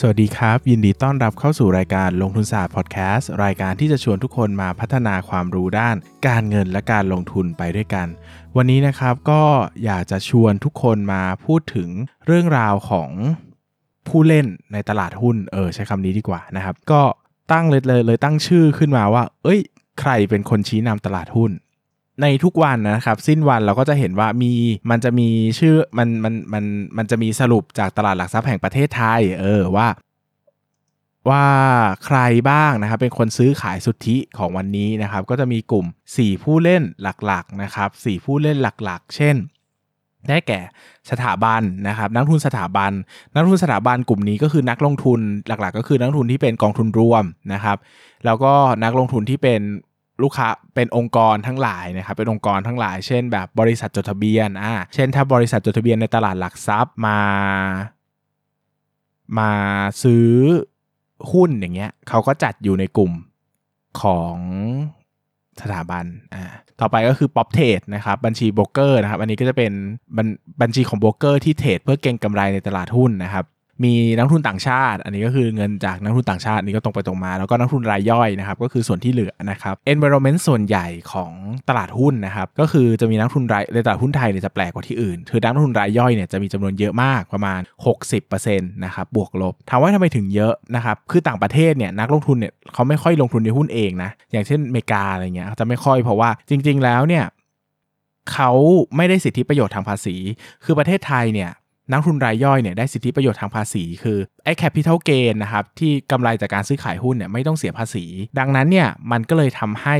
สวัสดีครับ ยินดีต้อนรับเข้าสู่รายการลงทุนศาสตร์พอดแคสต์รายการที่จะชวนทุกคนมาพัฒนาความรู้ด้าน การเงินและการลงทุนไปด้วยกัน วันนี้นะครับก็อยากจะชวนทุกคนมาพูดถึงเรื่องราวของผู้เล่นในตลาดหุ้นเออใช้คำนี้ดีกว่านะครับ ก็ตั้งเลยเลยเลยตั้งชื่อขึ้นมาว่า เอ้ย ใครเป็นคนชี้นำตลาดหุ้น ในทุกวันนะครับ สิ้นวันเราก็จะเห็นว่ามีมันจะมีชื่อมันมันมันมันจะมีสรุปจากตลาดหลักทรัพย์แห่งประเทศไทย เออว่า ว่าใครบ้างนะครับ เป็นคนซื้อขายสุทธิของวันนี้นะครับ ก็จะมีกลุ่ม 4 ผู้เล่นหลักๆนะครับ 4 ผู้เล่นหลักๆ เช่นได้แก่สถาบันนะครับนักทุนสถาบัน นักทุนสถาบันกลุ่มนี้ก็คือนักลงทุนหลักๆ ก็คือนักทุนที่เป็นกองทุนรวมนะครับ แล้วก็นักลงทุนที่เป็น ลูกค้าเป็นองค์กรทั้งหลายนะครับเป็นองค์กรทั้งหลาย เช่น แบบบริษัทจดทะเบียนอ่าเช่น ถ้าบริษัทจดทะเบียนในตลาดหลักทรัพย์มา มาซื้อหุ้นอย่างเงี้ยเขาก็จัดอยู่ในกลุ่มของสถาบันอ่าต่อไปก็คือ prop trade นะครับบัญชีโบรกเกอร์นะครับอันนี้ก็จะเป็นบัญบัญชีของโบรกเกอร์ที่เทรดเพื่อเก็งกำไรในตลาดหุ้นนะครับ มีนักลงทุนต่างชาติ อันนี้ก็คือเงินจากนักลงทุนต่างชาติอันนี้ก็ตรงไปตรงมา แล้วก็นักลงทุนรายย่อยนะครับก็คือส่วนที่เหลือนะครับ environment ส่วนใหญ่ของตลาดหุ้นนะครับก็คือจะมีนักลงทุนรายในตลาดหุ้นไทยเนี่ยจะแปลกกว่าที่อื่น คือนักลงทุนรายย่อยเนี่ยจะมีจำนวนเยอะมากประมาณ 60%นะครับบวกลบถามว่าทำไมถึงเยอะนะครับคือต่างประเทศเนี่ยนักลงทุนเนี่ยเขาไม่ค่อยลงทุนในหุ้นเองนะอย่างเช่นอเมริกาอะไรเงี้ยจะไม่ค่อยเพราะว่าจริง ๆ แล้วเนี่ยเขาไม่ได้สิทธิประโยชน์ทางภาษี คือประเทศไทยเนี่ย นักทุนรายย่อยเนี่ยได้สิทธิประโยชน์ทางภาษี คือไอ้ capital gain นะครับที่กำไรจากการซื้อขายหุ้นเนี่ยไม่ต้องเสียภาษี ดังนั้นเนี่ยมันก็เลยทำให้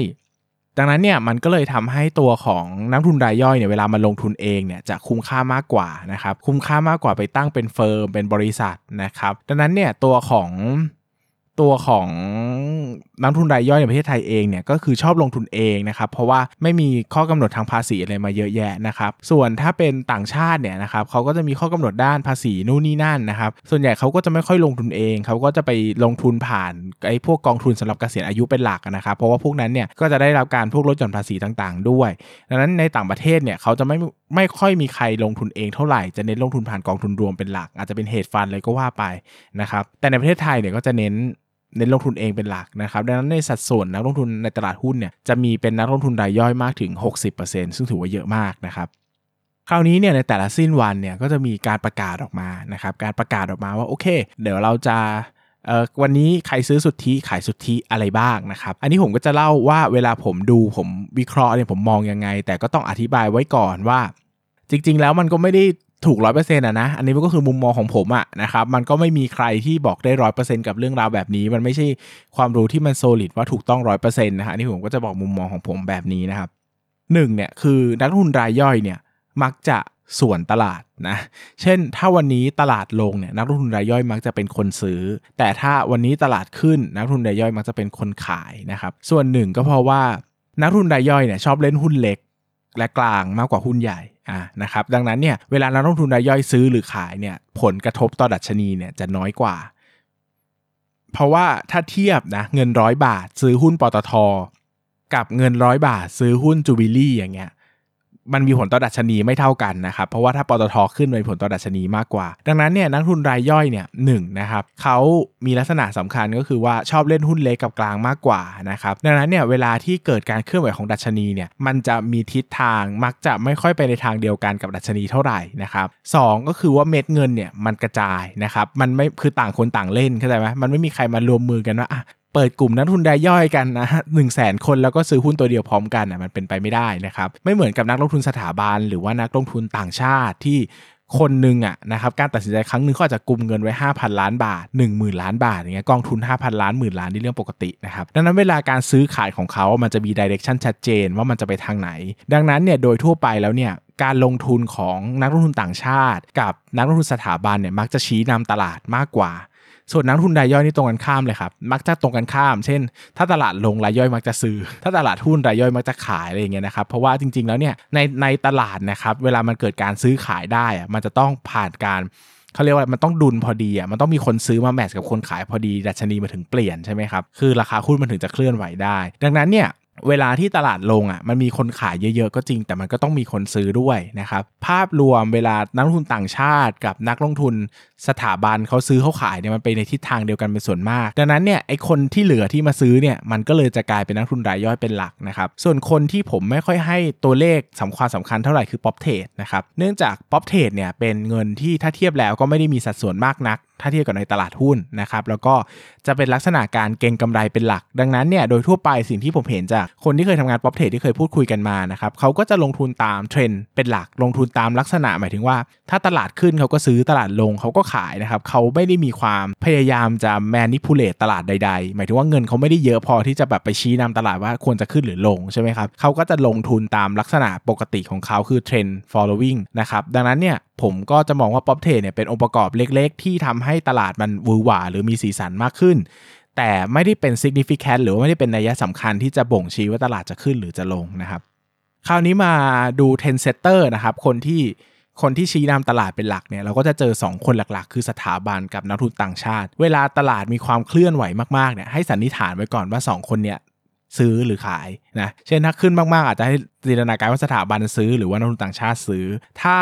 ดังนั้นเนี่ยมันก็เลยทำให้ตัวของนักทุนรายย่อยเนี่ยเวลามาลงทุนเองเนี่ยจะคุ้มค่ามากกว่านะครับคุ้มค่ามากกว่าไปตั้งเป็น firm เป็นบริษัทนะครับดังนั้นเนี่ยตัวของ ตัวของนักทุนรายย่อยในประเทศไทยเองเนี่ยก็คือชอบลงทุนเองนะครับเพราะว่าไม่มีข้อกำหนดทางภาษีอะไรมาเยอะแยะนะครับส่วนถ้าเป็นต่างชาติเนี่ยนะครับเขาก็จะมีข้อกำหนดด้านภาษีนู่นนี่นั่นนะครับส่วนใหญ่เขาก็จะไม่ค่อยลงทุนเองเขาก็จะไปลงทุนผ่านไอ้พวกกองทุนสำหรับเกษียณอายุเป็นหลักนะครับเพราะว่าพวกนั้นเนี่ยก็จะได้รับการพวกลดหย่อนภาษีต่างๆ ด้วย ดังนั้นในต่างประเทศเนี่ยเขาจะไม่ไม่ค่อยมีใครลงทุนเองเท่าไหร่จะเน้นลงทุนผ่านกองทุนรวมเป็นหลัก อาจจะเป็นเฮดฟันเลยก็ว่าไปนะครับแต่ในประเทศไทยเนี่ยก็จะเน้น เน้นลงทุนเองเป็นหลักนะครับ ดังนั้นในสัดส่วนนักลงทุนในตลาดหุ้นเนี่ยจะมีเป็นนักลงทุนรายย่อยมากถึง 60%ซึ่งถือว่าเยอะมากนะครับคราวนี้เนี่ยในแต่ละสิ้นวันเนี่ยก็จะมีการประกาศออกมานะครับการประกาศออกมาว่าโอเค เดี๋ยวเราจะวันนี้ใครซื้อสุทธิขายสุทธิอะไรบ้างนะครับ อันนี้ผมก็จะเล่าว่าเวลาผมดูผมวิเคราะห์เนี่ยผมมองยังไง แต่ก็ต้องอธิบายไว้ก่อนว่า จริง ๆ แล้วมันก็ไม่ได้ ถูกร้อยเปอร์เซ็นต์อะนะ อันนี้มันก็คือมุมมองของผมอะนะครับ มันก็ไม่มีใครที่บอกได้ร้อยเปอร์เซ็นต์กับเรื่องราวแบบนี้ มันไม่ใช่ความรู้ที่มันโซลิดว่าถูกต้องร้อยเปอร์เซ็นต์นะฮะนี่ผมก็จะบอกมุมมองของผมแบบนี้นะครับหนึ่งเนี่ยคือนักลงทุนรายย่อยเนี่ยมักจะส่วนตลาดนะ เช่น ถ้าวันนี้ตลาดลงเนี่ยนักลงทุนรายย่อยมักจะเป็นคนซื้อ แต่ถ้าวันนี้ตลาดขึ้นนักลงทุนรายย่อยมักจะเป็นคนขายนะครับ ส่วนหนึ่งก็เพราะว่านักลงทุนรายย่อยเนี่ยชอบเล่นหุ้นเล็ก และกลางมากกว่าหุ้นใหญ่อ่านะครับดังนั้นเนี่ยเวลานักลงทุนรายย่อยซื้อหรือขายเนี่ยผลกระทบต่อดัชนีเนี่ยจะน้อยกว่า เพราะว่าถ้าเทียบนะเงินร้อยบาท ซื้อหุ้นปตทกับเงินร้อยบาท ซื้อหุ้นจูบิลี่อย่างเงี้ย มันมีผลต่อดัชนีไม่เท่ากันนะครับ เพราะว่าถ้าปตทขึ้นมีผลต่อดัชนีมากกว่า ดังนั้นเนี่ยนักทุนรายย่อยเนี่ยหนึ่งนะครับเขามีลักษณะสำคัญก็คือว่าชอบเล่นหุ้นเล็กกับกลางมากกว่านะครับดังนั้นเนี่ยเวลาที่เกิดการเคลื่อนไหวของดัชนีเนี่ยมันจะมีทิศทางมักจะไม่ค่อยไปในทางเดียวกันกับดัชนีเท่าไหร่นะครับสองก็คือว่าเม็ดเงินเนี่ยมันกระจายนะครับมันไม่คือต่างคนต่างเล่นเข้าใจไหมมันไม่มีใครมารวมมือกันว่าอะ เปิดกลุ่มนักทุนรายย่อยกันนะหนึ่งแสนคนแล้วก็ซื้อหุ้นตัวเดียวพร้อมกันอะมันเป็นไปไม่ได้นะครับไม่เหมือนกับนักลงทุนสถาบันหรือว่านักลงทุนต่างชาติที่คนหนึ่งอะนะครับการตัดสินใจครั้งหนึ่งเขาอาจจะกลุ่มเงินไว้ 5,000 ล้านบาท 1 0,000 ล้านบาทอย่างเงี้ยกองทุน 5,000 ล้านหมื่นล้านนี่เรื่องปกตินะครับดังนั้นเวลาการซื้อขายของเขา มันจะมีดิเรกชันชัดเจนว่ามันจะไปทางไหน ดังนั้นเนี่ยโดยทั่วไปแล้วเนี่ยการลงทุนของนักลงทุนต่างชาติ กับนักลงทุนสถาบันเนี่ยมักจะชี้นำตลาดมากกว่า ส่วนนักทุนรายย่อยนี่ตรงกันข้ามเลยครับ มักจะตรงกันข้าม เช่น ถ้าตลาดลงรายย่อยมักจะซื้อ ถ้าตลาดหุ้นรายย่อยมักจะขายอะไรอย่างเงี้ยนะครับ เพราะว่าจริง ๆ แล้วเนี่ยในในตลาดนะครับ เวลามันเกิดการซื้อขายได้อะมันจะต้องผ่านการเขาเรียกว่ามันต้องดุลพอดีอะมันต้องมีคนซื้อมาแมทช์กับคนขายพอดีดัชนีมาถึงเปลี่ยนใช่ไหมครับคือราคาหุ้นมันถึงจะเคลื่อนไหวได้ ดังนั้นเนี่ย เวลาที่ตลาดลงอะมันมีคนขายเยอะๆก็จริง แต่มันก็ต้องมีคนซื้อด้วยนะครับ ภาพรวมเวลานักลงทุนต่างชาติ กับนักลงทุนสถาบันเขาซื้อเขาขายเนี่ยมันไปในทิศทางเดียวกันเป็นส่วนมาก ดังนั้นเนี่ยไอ้คนที่เหลือที่มาซื้อเนี่ยมันก็เลยจะกลายเป็นนักทุนรายย่อยเป็นหลักนะครับส่วนคนที่ผมไม่ค่อยให้ตัวเลขสำคัญสำคัญเท่าไหร่คือ prop trade นะครับเนื่องจาก prop trade เนี่ยเป็นเงินที่ถ้าเทียบแล้วก็ไม่ได้มีสัดส่วนมากนัก ถ้าเทียบกับในตลาดหุ้นนะครับแล้วก็จะเป็นลักษณะการเก็งกำไรเป็นหลัก ดังนั้นเนี่ยโดยทั่วไปสิ่งที่ผมเห็นจากคนที่เคยทำงาน prop trade ที่เคยพูดคุยกันมานะครับเขาก็จะลงทุนตามเทรนด์เป็นหลักลงทุนตามลักษณะหมายถึงว่า ถ้าตลาดขึ้นเขาก็ซื้อตลาดลงเขาก็ขายนะครับเขาไม่ได้มีความพยายามจะ manipulate ตลาดใด ๆ หมายถึงว่าเงินเขาไม่ได้เยอะพอที่จะแบบไปชี้นำตลาดว่าควรจะขึ้นหรือลงใช่ไหมครับเขาก็จะลงทุนตามลักษณะปกติของเขาคือเทรนด์ following นะครับดังนั้นเนี่ยผมก็จะมองว่า prop trade เนี่ยเป็นองค์ประกอบเล็ก ๆ ที่ทำให้ตลาดมันวือหวาหรือมีสีสันมากขึ้น แต่ไม่ได้เป็น significant หรือว่าไม่ได้เป็นนัยสำคัญที่จะบ่งชี้ว่าตลาดจะขึ้นหรือจะลงนะครับ คราวนี้มาดู10 setter นะครับ คนที่คนที่ชี้นำตลาดเป็นหลักเนี่ยเราก็จะเจอ 2 คนหลักๆ คือสถาบันกับนักทุนต่างชาติ เวลาตลาดมีความเคลื่อนไหวมากๆเนี่ยให้สันนิษฐานไว้ก่อนว่า 2 คนเนี่ย ซื้อหรือขายนะเช่นถ้าขึ้นมากๆ อาจจะให้จินตนาการว่าสถาบันซื้อหรือว่านักทุนต่างชาติซื้อ ถ้า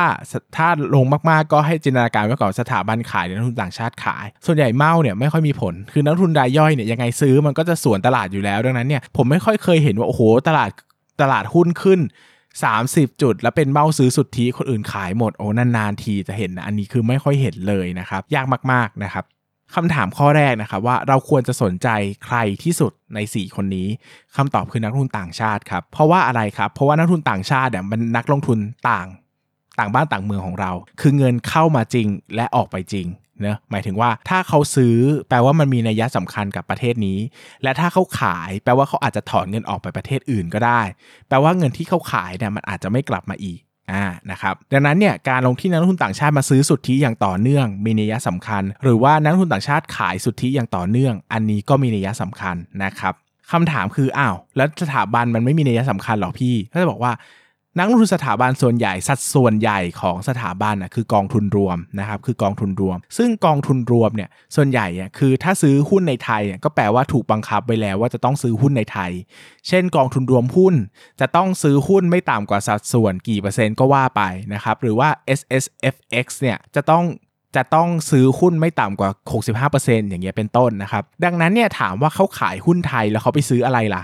ถ้าลงมากๆ ก็ให้จินตนาการไว้ก่อนสถาบันขายหรือนักทุนต่างชาติขาย ส่วนใหญ่เมาเนี่ยไม่ค่อยมีผล คือนักทุนรายย่อยเนี่ยยังไงซื้อมันก็จะสวนตลาดอยู่แล้วดังนั้นเนี่ยผมไม่ค่อยเคยเห็นว่าโอ้โหตลาดตลาดหุ้นขึ้น 30 จุด แล้วเป็นเมาซื้อสุดทธิคนอื่นขายหมดโอ้นานๆทีจะเห็นนะอันนี้คือไม่ค่อยเห็นเลยนะครับยากมากๆนะครับ คำถามข้อแรกนะครับว่าเราควรจะสนใจใครที่สุดใน 4 คนนี้คำตอบคือนักลงทุนต่างชาติครับ เพราะว่าอะไรครับ เพราะว่านักลงทุนต่างชาติเนี่ยมันนักลงทุนต่างต่างบ้านต่างเมืองของเรา คือเงินเข้ามาจริงและออกไปจริงเนะหมายถึงว่าถ้าเขาซื้อแปลว่ามันมีนัยสำคัญกับประเทศนี้ และถ้าเขาขาย แปลว่าเขาอาจจะถอนเงินออกไปประเทศอื่นก็ได้ แปลว่าเงินที่เขาขายเนี่ยมันอาจจะไม่กลับมาอีก อ่านะครับดังนั้นเนี่ยการลงที่นักลงทุนต่างชาติมาซื้อสุทธิอย่างต่อเนื่องมีนัยสำคัญ หรือว่านักลงทุนต่างชาติขายสุทธิอย่างต่อเนื่อง อันนี้ก็มีนัยสำคัญนะครับคำถามคืออ้าวแล้วสถาบันมันไม่มีนัยสำคัญหรอพี่ก็จะบอกว่า นักลงทุนสถาบันส่วนใหญ่สัดส่วนใหญ่ของสถาบันอะคือกองทุนรวมนะครับคือกองทุนรวม ซึ่งกองทุนรวมเนี่ยส่วนใหญ่อะคือถ้าซื้อหุ้นในไทยก็แปลว่าถูกบังคับไว้แล้วว่าจะต้องซื้อหุ้นในไทย เช่น กองทุนรวมหุ้น จะต้องซื้อหุ้นไม่ต่ำกว่าสัดส่วนกี่เปอร์เซ็นต์ก็ว่าไปนะครับหรือว่า S S F X เนี่ยจะต้องจะต้องซื้อหุ้นไม่ต่ำกว่า 65%อย่างเงี้ยเป็นต้นนะครับ ดังนั้นเนี่ยถามว่าเขาขายหุ้นไทยแล้วเขาไปซื้ออะไรล่ะ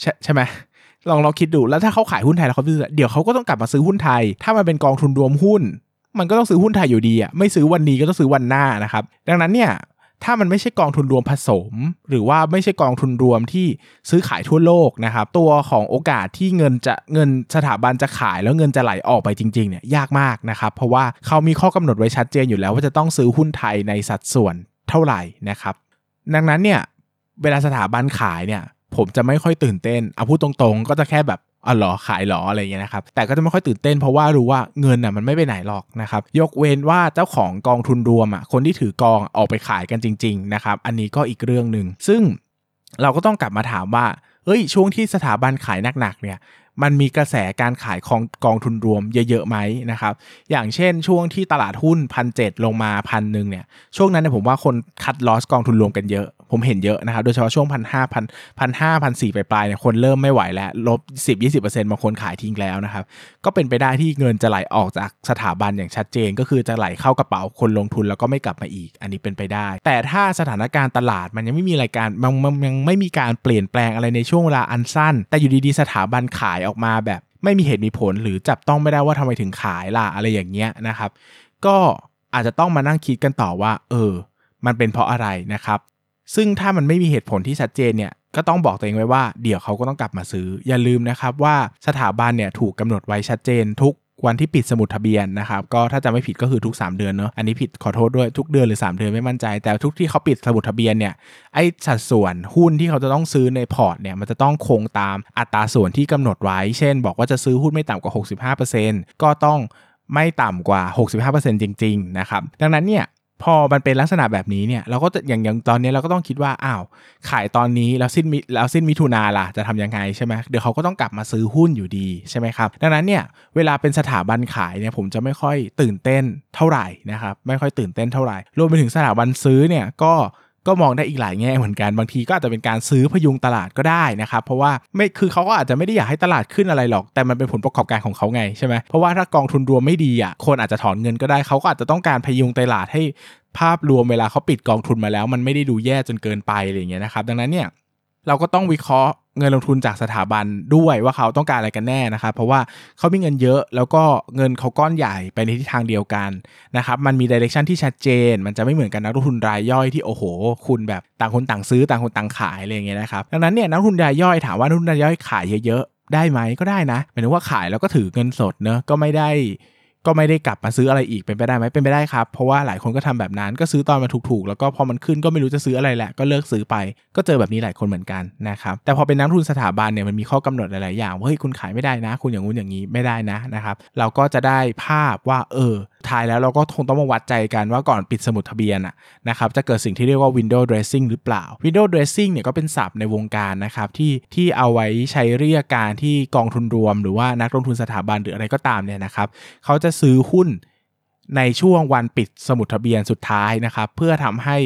ใช่ใช่ไหม ลองเราคิดดูแล้วถ้าเขาขายหุ้นไทยแล้วเขาเดี๋ยวเขาก็ต้องกลับมาซื้อหุ้นไทย ถ้ามันเป็นกองทุนรวมหุ้น มันก็ต้องซื้อหุ้นไทยอยู่ดีอะไม่ซื้อวันนี้ก็ต้องซื้อวันหน้านะครับ ดังนั้นเนี่ยถ้ามันไม่ใช่กองทุนรวมผสม หรือว่าไม่ใช่กองทุนรวมที่ซื้อขายทั่วโลกนะครับตัวของโอกาสที่เงินจะเงินสถาบันจะขายแล้วเงินจะไหลออกไปจริงๆเนี่ยยากมากนะครับเพราะว่าเขามีข้อกำหนดไว้ชัดเจนอยู่แล้วว่าจะต้องซื้อหุ้นไทยในสัดส่วนเท่าไหร่นะครับ ดังนั้นเนี่ยเวลาสถาบันขายเนี่ย ผมจะไม่ค่อยตื่นเต้นเอาพูดตรงๆ ก็จะแค่แบบอ๋อหรอขายหรออะไรเงี้ยนะครับแต่ก็จะไม่ค่อยตื่นเต้นเพราะว่ารู้ว่าเงินอะมันไม่ไปไหนหรอกนะครับยกเว้นว่าเจ้าของกองทุนรวมอะคนที่ถือกองออกไปขายกันจริงๆนะครับอันนี้ก็อีกเรื่องหนึ่งซึ่งเราก็ต้องกลับมาถามว่าเอ้ยช่วงที่สถาบันขายหนักๆเนี่ยมันมีกระแสการขายของกองทุนรวมเยอะๆไหมนะครับ อย่างเช่นช่วงที่ตลาดหุ้นพันเลงมาพันหนึ่งเนี่ย ช่วงนั้นเนี่ยผมว่าคนคัดลอสกองทุนรวมกันเยอะ ผมเห็นเยอะนะครับ โดยเฉพาะช่วงพันห้าพันพันห้าพันสี่ปลายเนี่ยคนเริ่มไม่ไหวแล้ว ลบสิบยี่สิบเปอร์เซ็นต์บางคนขายทิ้งแล้วนะครับ ก็เป็นไปได้ที่เงินจะไหลออกจากสถาบันอย่างชัดเจน ก็คือจะไหลเข้ากระเป๋าคนลงทุนแล้วก็ไม่กลับมาอีก อันนี้เป็นไปได้ แต่ถ้าสถานการณ์ตลาดมันยังไม่มีรายการมันยังไม่มีการเปลี่ยนแปลงอะไรในช่วงเวลาอันสั้น แต่อยู่ดีๆสถาบันขายออกมาแบบ ไม่มีเหตุมีผลหรือจับต้องไม่ได้ว่าทำไมถึงขายล่ะอะไรอย่างเงี้ยนะครับ ก็อาจจะต้องมานั่งคิดกันต่อว่า เออ มันเป็นเพราะอะไรนะครับ ซึ่งถ้ามันไม่มีเหตุผลที่ชัดเจนเนี่ยก็ต้องบอกตัวเองไว้ว่าเดี๋ยวเขาก็ต้องกลับมาซื้อ อย่าลืมนะครับว่าสถาบันเนี่ยถูกกาหนดไว้ชัดเจน ทุกวันที่ปิดสมุดทะเบียนนะครับก็ถ้าจะไม่ผิดก็คือทุก 3 เดือนเนาะอันนี้ผิดขอโทษด้วยทุกเดือนหรือ 3 เดือนไม่มั่นใจ แต่ทุกที่เขาปิดสมุดทะเบียนเนี่ยไอ้สัดส่วนหุ้นที่เขาจะต้องซื้อในพอร์ตเนี่ยมันจะต้องคงตามอัตราส่วนที่กำหนดไว้ เช่น บอกว่าจะซื้อหุ้นไม่ต่ำกว่า 65%ก็ต้องไม่ต่ำกว่า 65%จริง ๆ นะครับ ดังนั้นเนี่ย พอมันเป็นลักษณะแบบนี้เนี่ยเราก็อย่างอย่างตอนนี้เราก็ต้องคิดว่าอ้าวขายตอนนี้แล้วสิ้นมิแล้วสิ้นมิถุนาล่ะจะทำยังไงใช่ไหมเดี๋ยวเขาก็ต้องกลับมาซื้อหุ้นอยู่ดีใช่ไหมครับดังนั้นเนี่ยเวลาเป็นสถาบันขายเนี่ยผมจะไม่ค่อยตื่นเต้นเท่าไหร่นะครับไม่ค่อยตื่นเต้นเท่าไหร่รวมไปถึงสถาบันซื้อเนี่ยก็ ก็มองได้อีกหลายแง่เหมือนกันบางทีก็อาจจะเป็นการซื้อพยุงตลาดก็ได้นะครับ เพราะว่าไม่คือเขาก็อาจจะไม่ได้อยากให้ตลาดขึ้นอะไรหรอก แต่มันเป็นผลประกอบการของเขาไงใช่ไหมเพราะว่าถ้ากองทุนรวมไม่ดีอะคนอาจจะถอนเงินก็ได้เขาก็อาจจะต้องการพยุงตลาดให้ภาพรวมเวลาเขาปิดกองทุนมาแล้ว มันไม่ได้ดูแย่จนเกินไปอะไรอย่างเงี้ยนะครับดังนั้นเนี่ย เราก็ต้องวิเคราะห์เงินลงทุนจากสถาบันด้วยว่าเขาต้องการอะไรกันแน่นะครับ เพราะว่าเขามีเงินเยอะแล้วก็เงินเขาก้อนใหญ่ไปในทิศทางเดียวกันนะครับมันมีดิเรกชันที่ชัดเจน มันจะไม่เหมือนกันนักลงทุนรายย่อยที่โอ้โห คุณแบบต่างคนต่างซื้อต่างคนต่างขายอะไรอย่างเงี้ยนะครับดังนั้นเนี่ยนักลงทุนรายย่อยถามว่านักลงทุนรายย่อยขายเยอะๆได้ไหมก็ได้นะหมายถึงว่าขายแล้วก็ถือเงินสดเนอะก็ไม่ได้ ก็ไม่ได้กลับมาซื้ออะไรอีกเป็นไปได้ไหมเป็นไปได้ครับ เพราะว่าหลายคนก็ทำแบบนั้นก็ซื้อตอนมันถูกๆ แล้วก็พอมันขึ้นก็ไม่รู้จะซื้ออะไรแหละก็เลิกซื้อไป ก็เจอแบบนี้หลายคนเหมือนกันนะครับแต่พอเป็นนักทุนสถาบันเนี่ยมันมีข้อกำหนดหลายๆอย่างว่าเฮ้ยคุณขายไม่ได้นะ คุณอย่างงู้นอย่างนี้ไม่ได้นะนะครับเราก็จะได้ภาพว่าเออ ท้ายแล้วเราก็คงต้องมาวัดใจกันว่าก่อนปิดสมุดทะเบียนอะนะครับจะเกิดสิ่งที่เรียกว่า window dressing หรือเปล่า window dressing เนี่ยก็เป็นศัพท์ในวงการนะครับที่ที่เอาไว้ใช้เรียกการที่กองทุนรวม หรือว่านักลงทุนสถาบันหรืออะไรก็ตามเนี่ยนะครับเขาจะซื้อหุ้นในช่วงวันปิดสมุดทะเบียนสุดท้ายนะครับเพื่อทำให้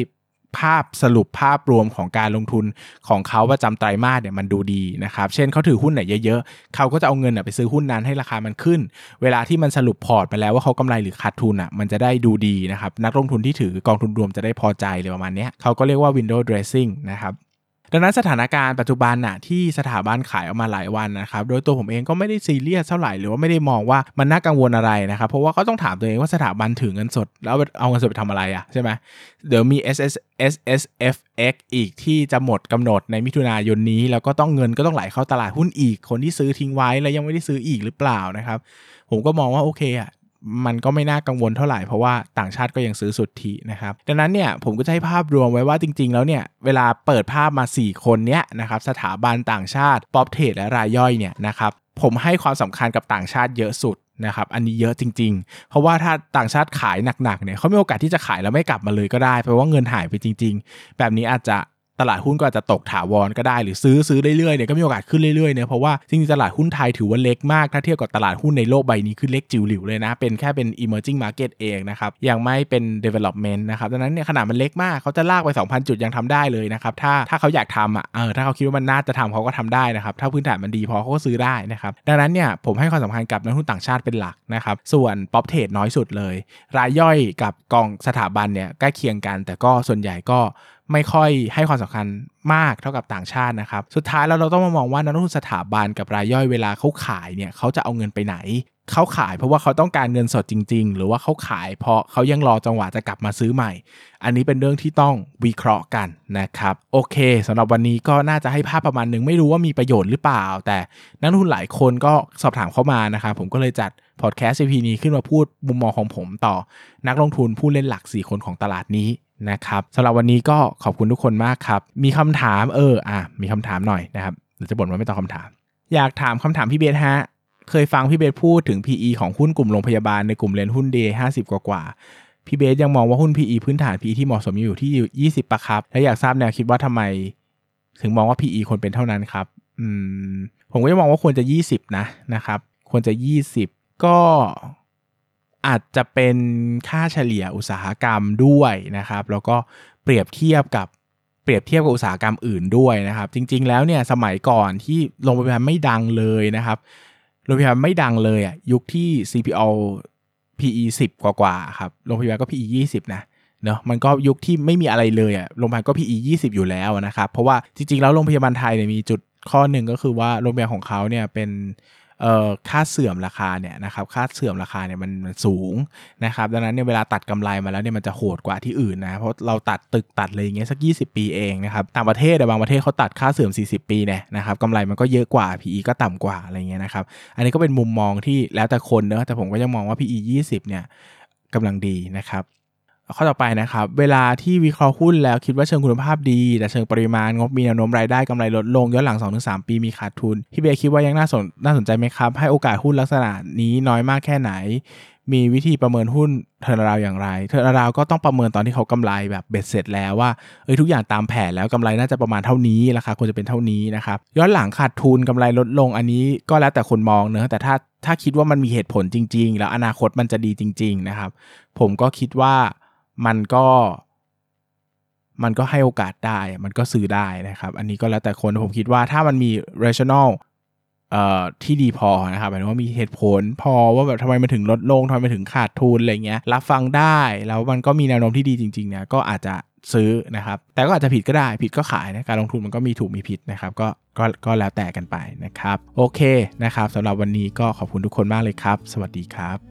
ภาพสรุปภาพรวมของการลงทุนของเขาประจำไตรมาสเนี่ยมันดูดีนะครับ เช่นเขาถือหุ้นไหนเยอะๆ เขาก็จะเอาเงินไปซื้อหุ้นนั้นให้ราคามันขึ้น เวลาที่มันสรุปพอร์ตไปแล้วว่าเขากำไรหรือขาดทุนอะมันจะได้ดูดีนะครับ นักลงทุนที่ถือกองทุนรวมจะได้พอใจเลยประมาณนี้เขาก็เรียกว่า window dressing นะครับ ดังนั้นสถานการณ์ปัจจุบันน่ะที่สถาบันขายออกมาหลายวันนะครับโดยตัวผมเองก็ไม่ได้ซีเรียสเท่าไหร่หรือว่าไม่ได้มองว่ามันน่ากังวลอะไรนะครับเพราะว่าก็ต้องถามตัวเองว่าสถาบันถือเงินสด แล้วเอาเงินสดไปทำอะไรอะใช่ไหมเดี๋ยวมี S S S S F X อีกที่จะหมดกำหนดในมิถุนายนนี้ แล้วก็ต้องเงินก็ต้องไหลเข้าตลาดหุ้นอีก คนที่ซื้อทิ้งไว้แล้วยังไม่ได้ซื้ออีกหรือเปล่านะครับผมก็มองว่าโอเคอะ มันก็ไม่น่ากังวลเท่าไหร่เพราะว่าต่างชาติก็ยังซื้อสุทธินะครับดังนั้นเนี่ยผมก็จะให้ภาพรวมไว้ว่าจริง ๆ แล้วเนี่ยเวลาเปิดภาพมา 4 คนเนี้ยนะครับสถาบันต่างชาติ prop trade และรายย่อยเนี่ยนะครับผมให้ความสำคัญกับต่างชาติเยอะสุดนะครับอันนี้เยอะจริง ๆ เพราะว่าถ้าต่างชาติขายหนักๆเนี่ยเขามีโอกาสที่จะขายแล้วไม่กลับมาเลยก็ได้ เพราะว่าเงินหายไปจริง ๆ แบบนี้อาจจะ ตลาดหุ้นก็อาจจะตกถาวรก็ได้หรือซื้อซื้อเรื่อยๆเนี่ยก็มีโอกาสขึ้นเรื่อยๆเนี่ยเพราะว่าจริงๆตลาดหุ้นไทยถือว่าเล็กมาก ถ้าเทียบกับตลาดหุ้นในโลกใบนี้คือเล็กจิ๋วหลิวเลยนะ เป็นแค่เป็น emerging market เองนะครับยังไม่เป็น development นะครับดังนั้นเนี่ยขนาดมันเล็กมากเขาจะลากไป 2,000 จุดยังทำได้เลยนะครับถ้าถ้าเขาอยากทำอะเออถ้าเขาคิดว่ามันน่าจะทำเขาก็ทำได้นะครับถ้าพื้นฐานมันดีพอเขาก็ซื้อได้นะครับดังนั้นเนี่ยผมให้ความสำคัญกับนักทุนต่างชาติเป็นหลักนะครับส่วน prop trade น้อยสุดเลย รายย่อยกับกองสถาบันเนี่ยใกล้เคียงกัน แต่ก็ส่วนใหญ่ก็ ไม่ค่อยให้ความสำคัญมากเท่ากับต่างชาตินะครับ สุดท้ายแล้วเราต้องมามองว่านักลงทุนสถาบันกับรายย่อยเวลาเขาขายเนี่ยเขาจะเอาเงินไปไหนเขาขายเพราะว่าเขาต้องการเงินสดจริง ๆ หรือว่าเขาขายเพราะเขายังรอจังหวะจะกลับมาซื้อใหม่ อันนี้เป็นเรื่องที่ต้องวิเคราะห์กันนะครับ โอเคสำหรับวันนี้ก็น่าจะให้ภาพประมาณหนึ่งไม่รู้ว่ามีประโยชน์หรือเปล่า แต่นักลงทุนหลายคนก็สอบถามเข้ามานะครับผมก็เลยจัดพอดแคสต์ EP นี้ขึ้นมาพูดมุมมองของผมต่อ นักลงทุนผู้เล่นหลัก 4 คนของตลาดนี้ นะครับสำหรับวันนี้ก็ขอบคุณทุกคนมากครับ มีคำถามเอออะมีคำถามหน่อยนะครับเดี๋ยวจะบ่นว่าไม่ตอบคาถาม อยากถามคำถามพี่เบสฮะเคยฟังพี่เบสพูดถึง PE ของหุ้นกลุ่มโรงพยาบาลในกลุ่มเรียนหุ้นเดย์ห้าสิบกว่าพี่เบสยังมองว่าหุ้น PE พื้นฐาน PE ที่เหมาะสมอยู่ที่ 20ปะครับ และอยากทราบแนวคิดว่าทำไม ถึงมองว่า PE ควรเป็นเท่านั้นครับ อืม ผมก็จะมองว่าควรจะ 20 นะนะครับ ควรจะ 20 ก็ อาจจะเป็นค่าเฉลี่ยอุตสาหกรรมด้วยนะครับ แล้วก็เปรียบเทียบกับเปรียบเทียบกับอุตสาหกรรมอื่นด้วยนะครับ จริง ๆ แล้วเนี่ยสมัยก่อนที่โรงพยาบาลไม่ดังเลยนะครับโรงพยาบาลไม่ดังเลยอะยุคที่ CPO PE 10 กว่าๆครับโรงพยาบาลก็ PE 20 นะเนาะมันก็ยุคที่ไม่มีอะไรเลยอะโรงพยาบาลก็ PE 20 อยู่แล้วนะครับ เพราะว่าจริงๆ แล้วโรงพยาบาลไทยเนี่ยมีจุดข้อหนึ่งก็คือว่าโรงพยาบาลของเขาเนี่ยเป็น ค่าเสื่อมราคาเนี่ยนะครับค่าเสื่อมราคาเนี่ยมันสูงนะครับดังนั้นเนี่ยเวลาตัดกำไรมาแล้วเนี่ยมันจะโหดกว่าที่อื่นนะเพราะเราตัดตึกตัดอะไรอย่างเงี้ยสัก 20 ปีเองนะครับต่างประเทศแต่บางประเทศเขาตัดค่าเสื่อม 40 ปีเนี่ยนะครับกำไรมันก็เยอะกว่า PE ก็ต่ำกว่าอะไรเงี้ยนะครับอันนี้ก็เป็นมุมมองที่แล้วแต่คนเนอะแต่ผมก็ยังมองว่า PE 20 เนี่ยกำลังดีนะครับ ข้อต่อไปนะครับ เวลาที่วิเคราะห์หุ้นแล้วคิดว่าเชิงคุณภาพดี แต่เชิงปริมาณงบมีแนวโน้มรายได้กำไรลดลงย้อนหลัง 2-3 ปีมีขาดทุนพี่เบย์คิดว่ายังน่าสนน่าสนใจไหมครับ ให้โอกาสหุ้นลักษณะนี้น้อยมากแค่ไหน มีวิธีประเมินหุ้น turnaround อย่างไร turnaround ก็ต้องประเมินตอนที่เขากำไรแบบเบ็ดเสร็จแล้วว่าเอ้ยทุกอย่างตามแผนแล้วกำไรน่าจะประมาณเท่านี้ราคาควรจะเป็นเท่านี้นะครับย้อนหลังขาดทุนกำไรลดลงอันนี้ก็แล้วแต่คนมองเนอะแต่ถ้าถ้าคิดว่ามันมีเหตุผลจริง ๆ แล้วอนาคตมันจะดีจริง ๆ นะครับ ผมก็คิดว่า มันก็มันก็ให้โอกาสได้ มันก็ซื้อได้นะครับ อันนี้ก็แล้วแต่คนผมคิดว่าถ้ามันมี rational เอ่อที่ดีพอนะครับหมายถึงว่ามีเหตุผลพอว่าแบบทำไมมันถึงลดลงทำไมมันถึงขาดทุนอะไรเงี้ย รับฟังได้ แล้วมันก็มีแนวโน้มที่ดีจริงๆเนี่ยก็อาจจะซื้อนะครับ แต่ก็อาจจะผิดก็ได้ ผิดก็ขายนะ การลงทุนมันก็มีถูกมีผิดนะครับ ก็ก็ก็แล้วแต่กันไปนะครับ โอเคนะครับสำหรับวันนี้ก็ขอบคุณทุกคนมากเลยครับ สวัสดีครับ